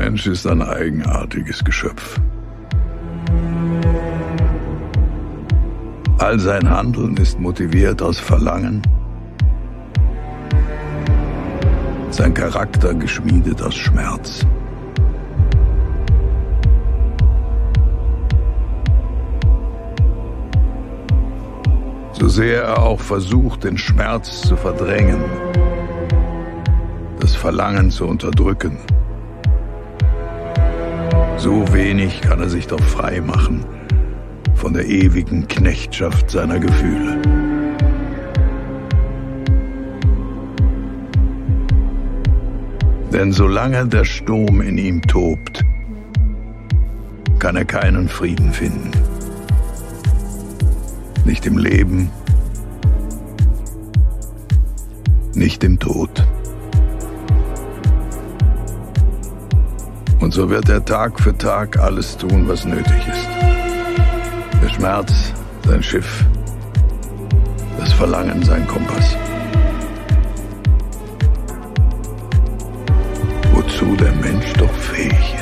Mensch ist ein eigenartiges Geschöpf. All sein Handeln ist motiviert aus Verlangen, sein Charakter geschmiedet aus Schmerz. So sehr er auch versucht, den Schmerz zu verdrängen, das Verlangen zu unterdrücken, so wenig kann er sich doch frei machen von der ewigen Knechtschaft seiner Gefühle. Denn solange der Sturm in ihm tobt, kann er keinen Frieden finden. Nicht im Leben, nicht im Tod. So wird er Tag für Tag alles tun, was nötig ist. Der Schmerz, sein Schiff, das Verlangen, sein Kompass. Wozu der Mensch doch fähig ist.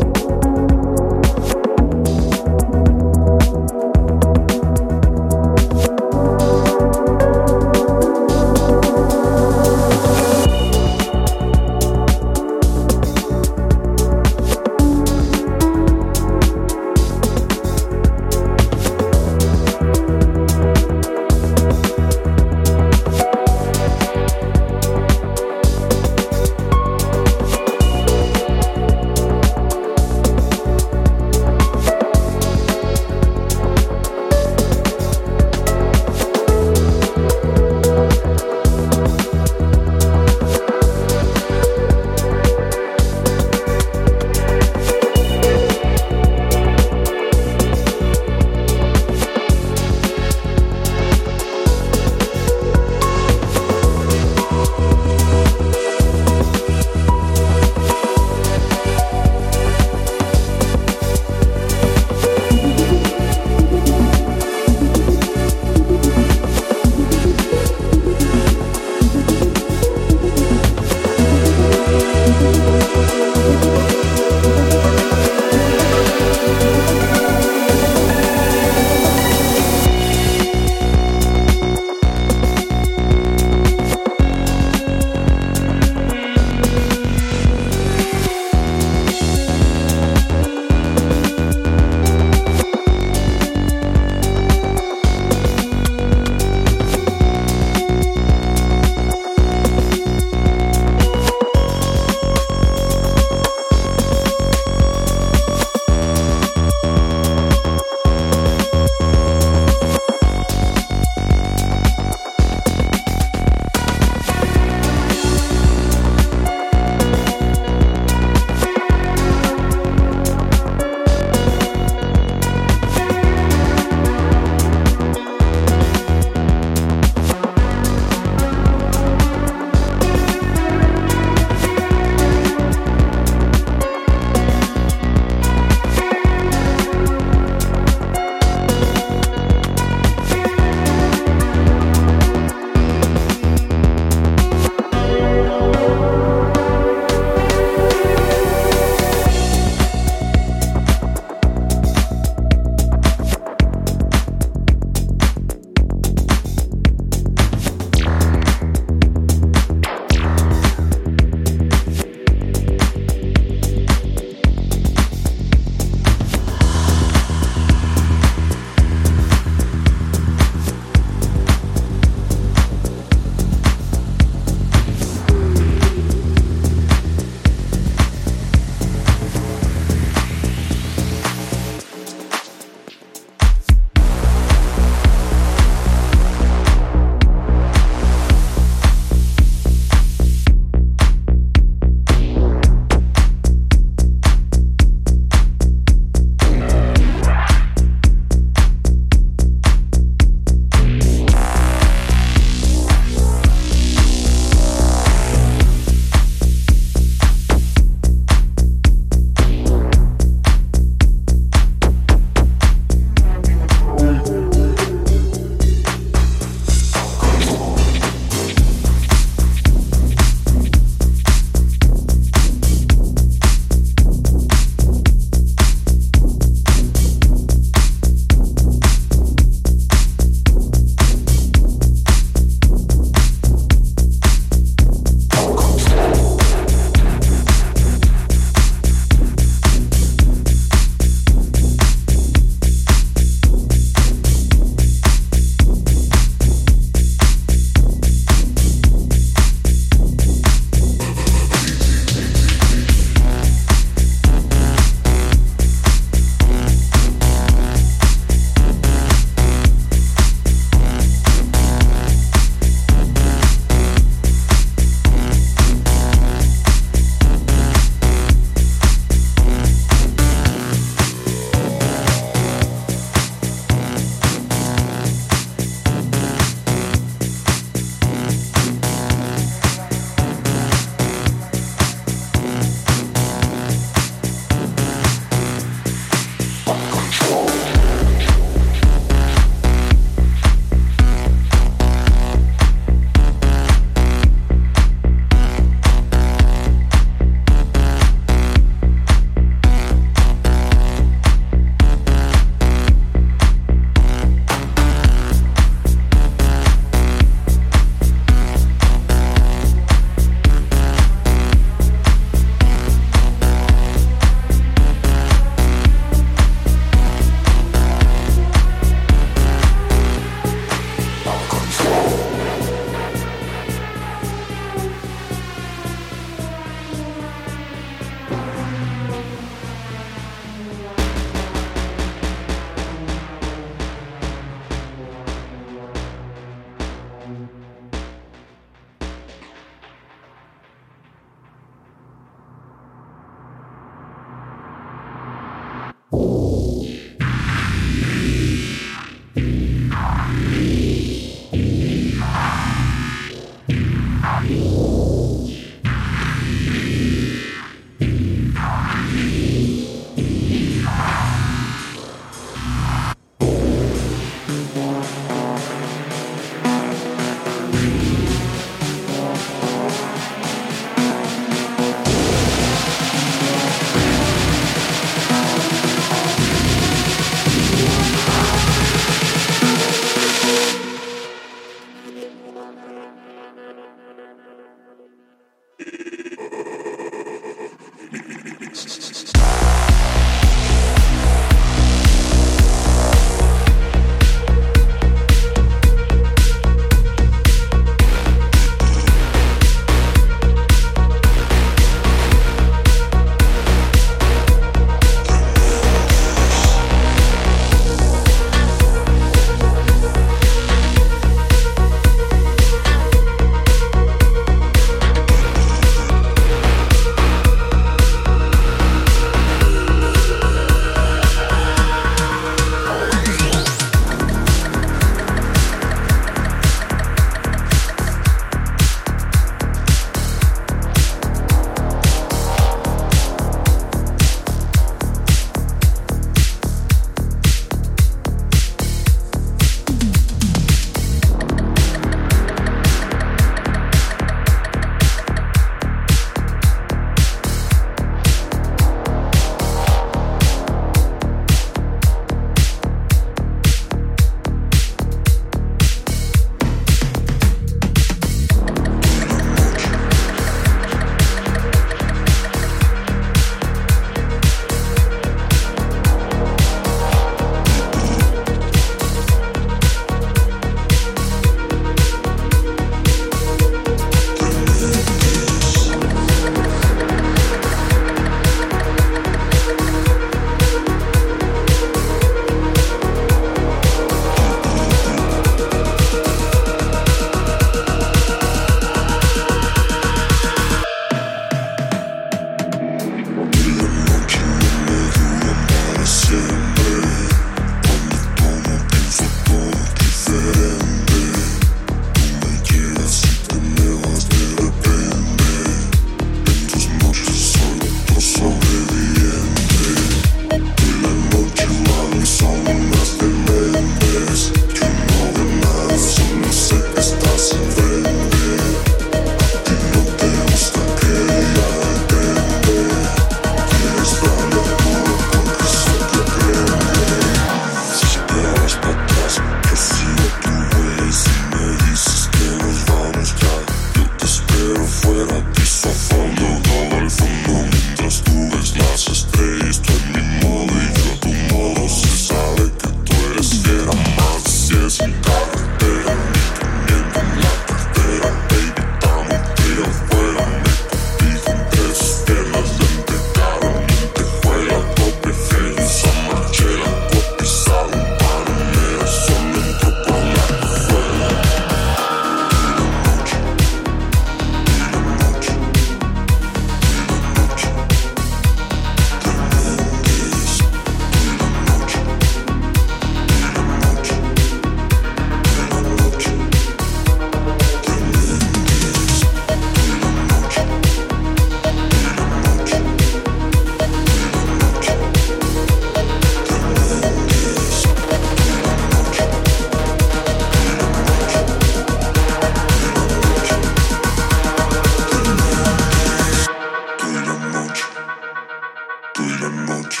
de la noche,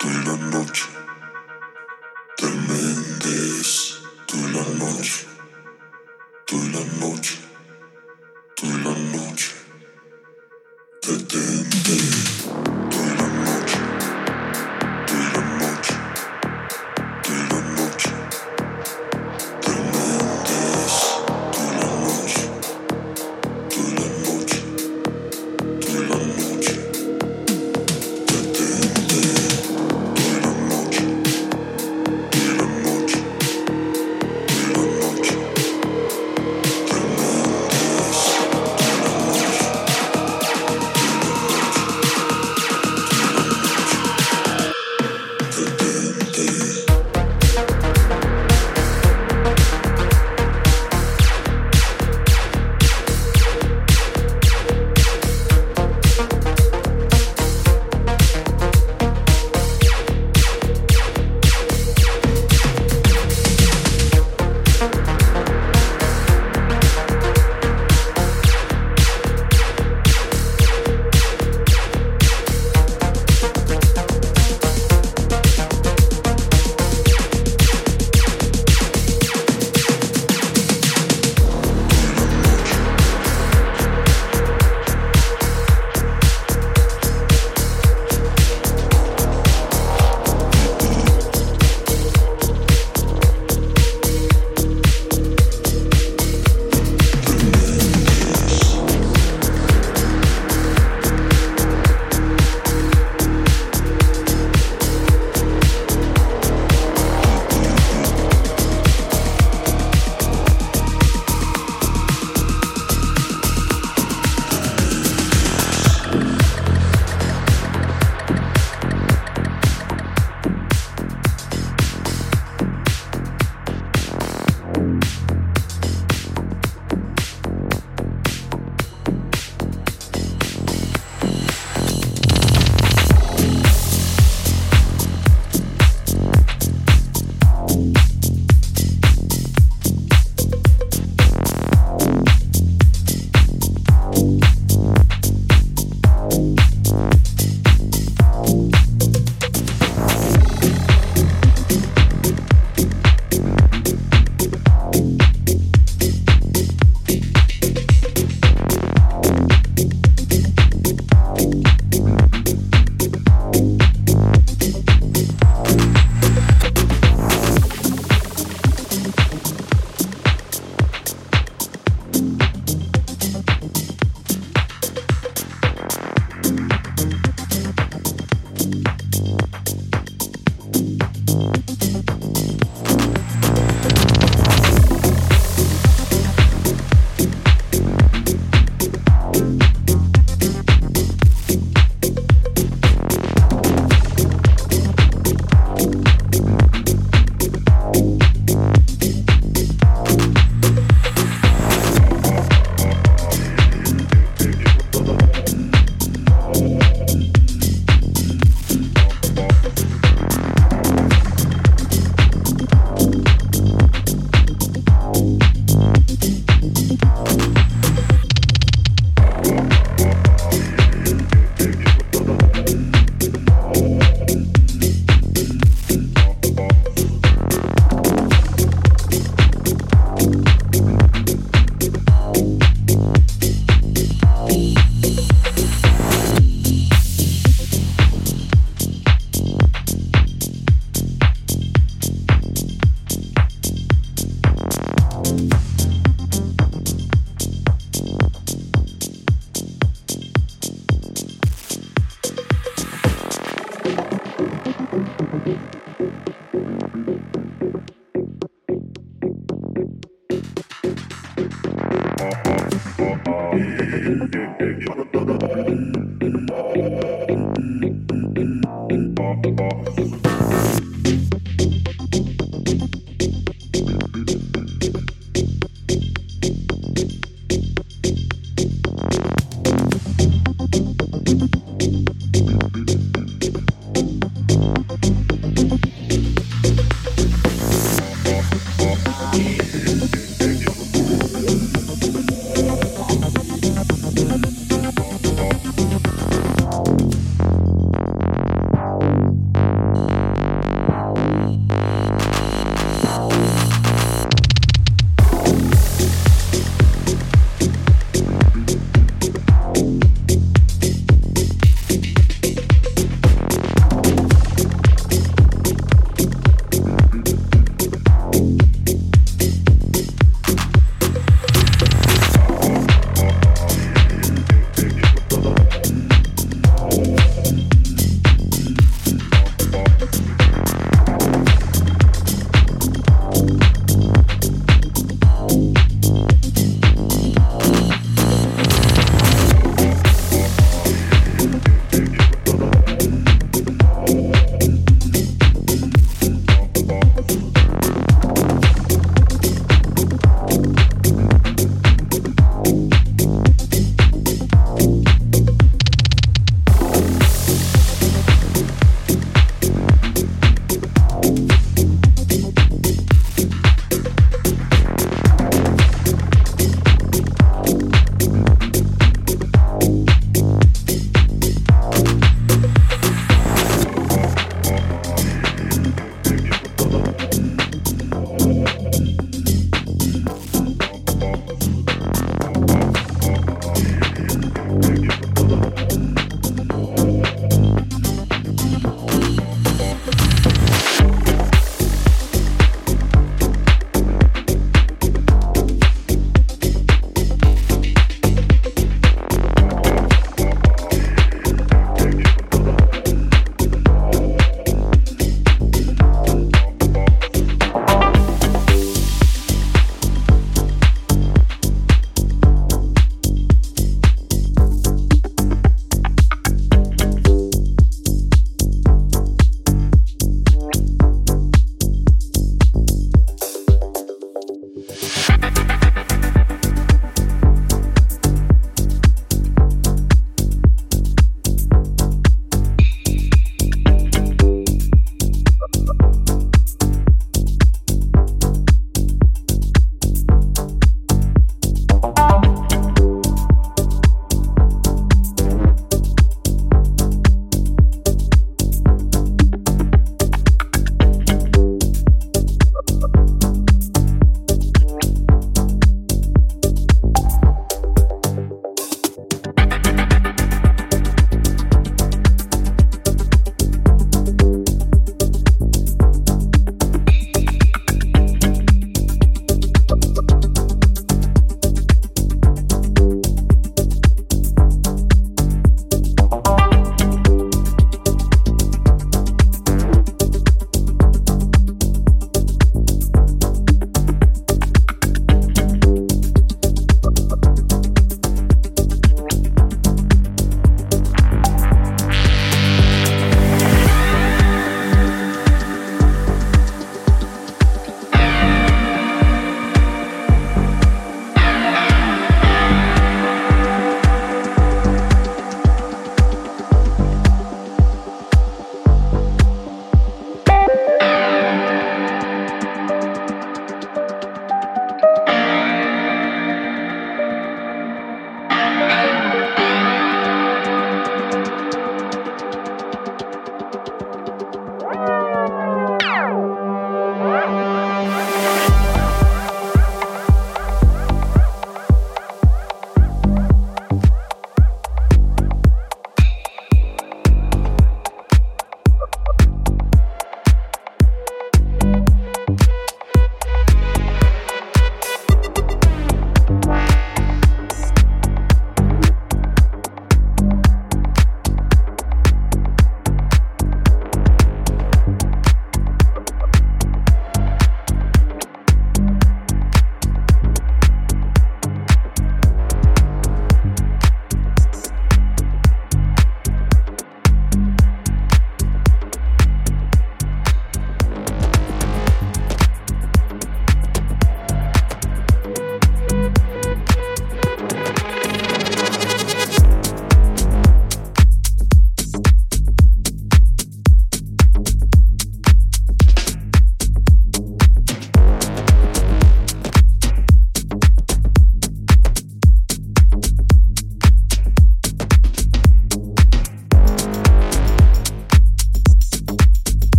de la noche.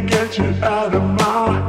get you out of my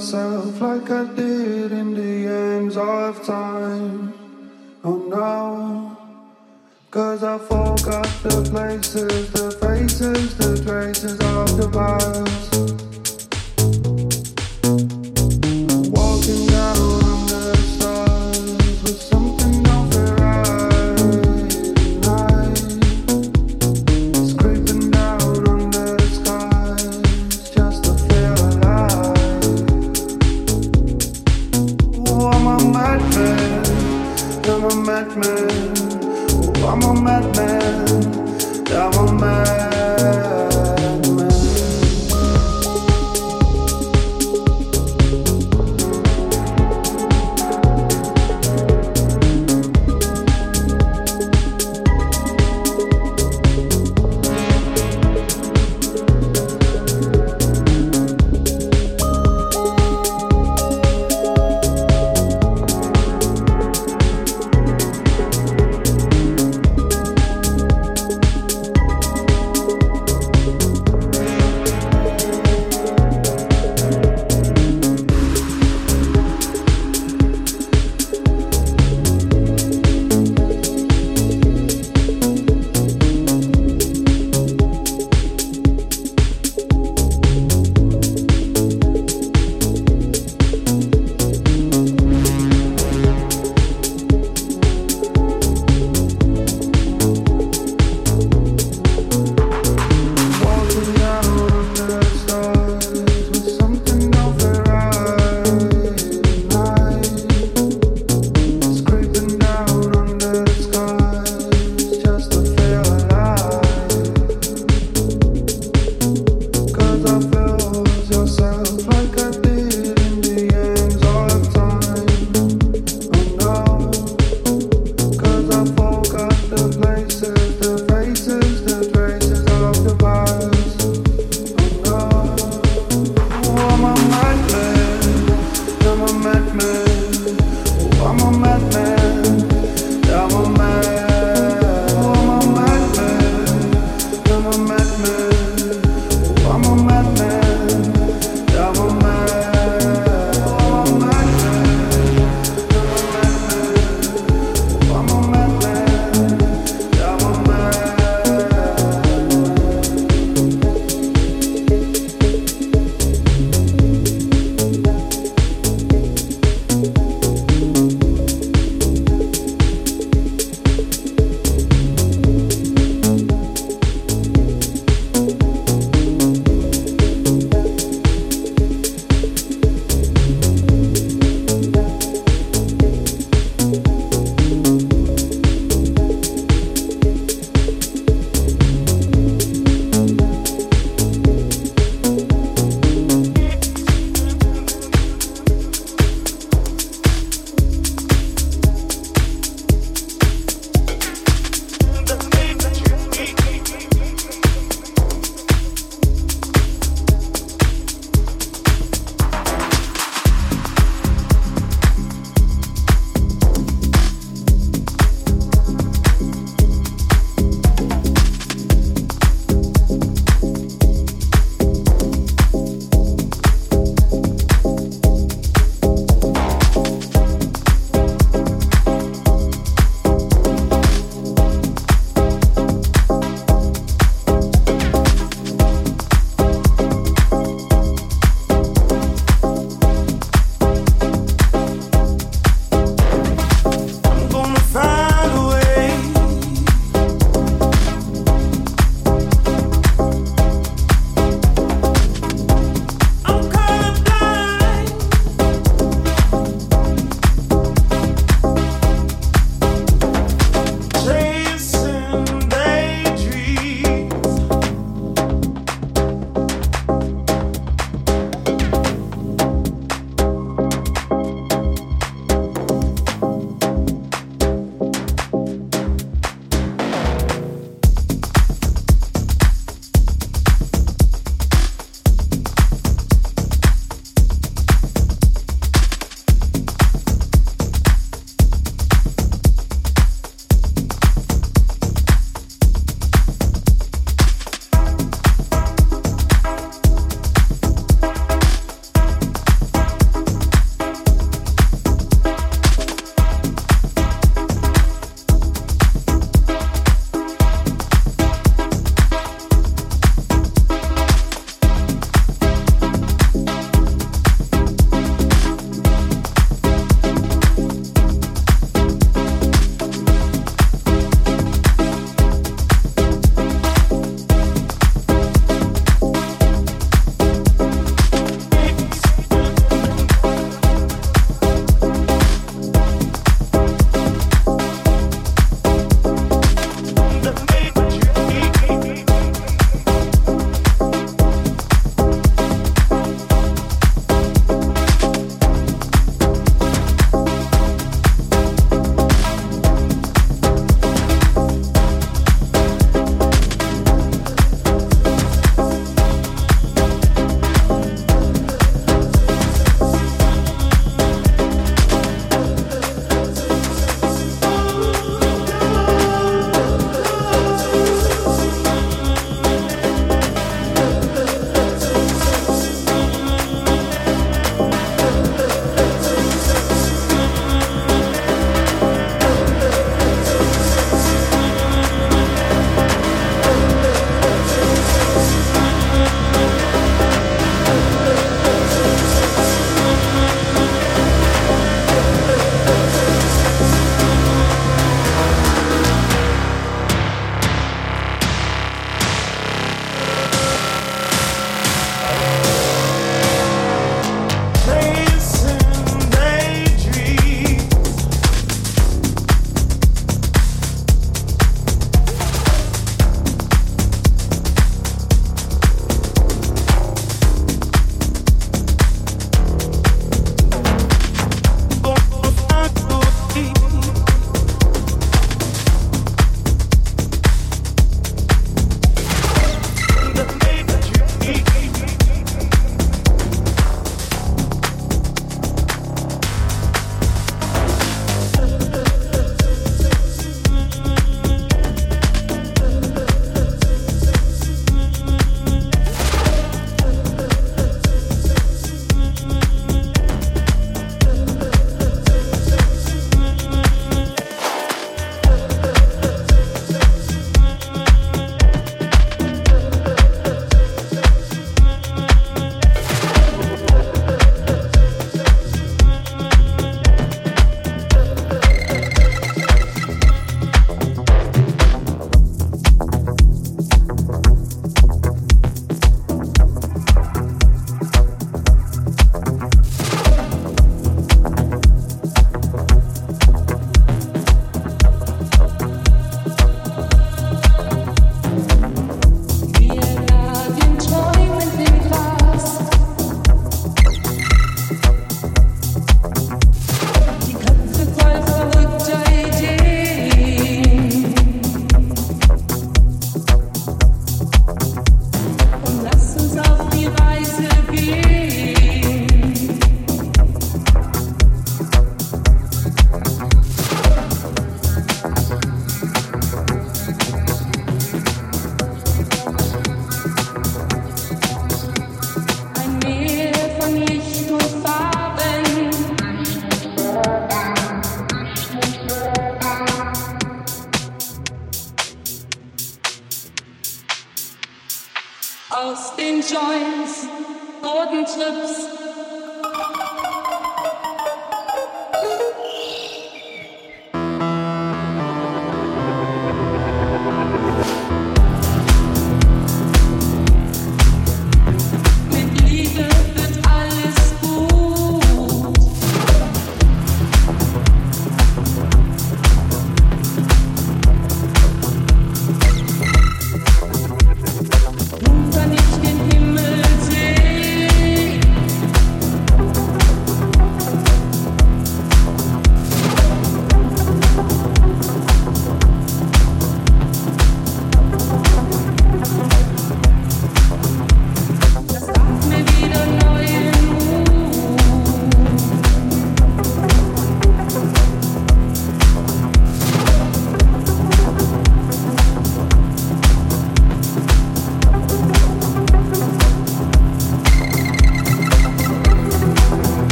yourself like I did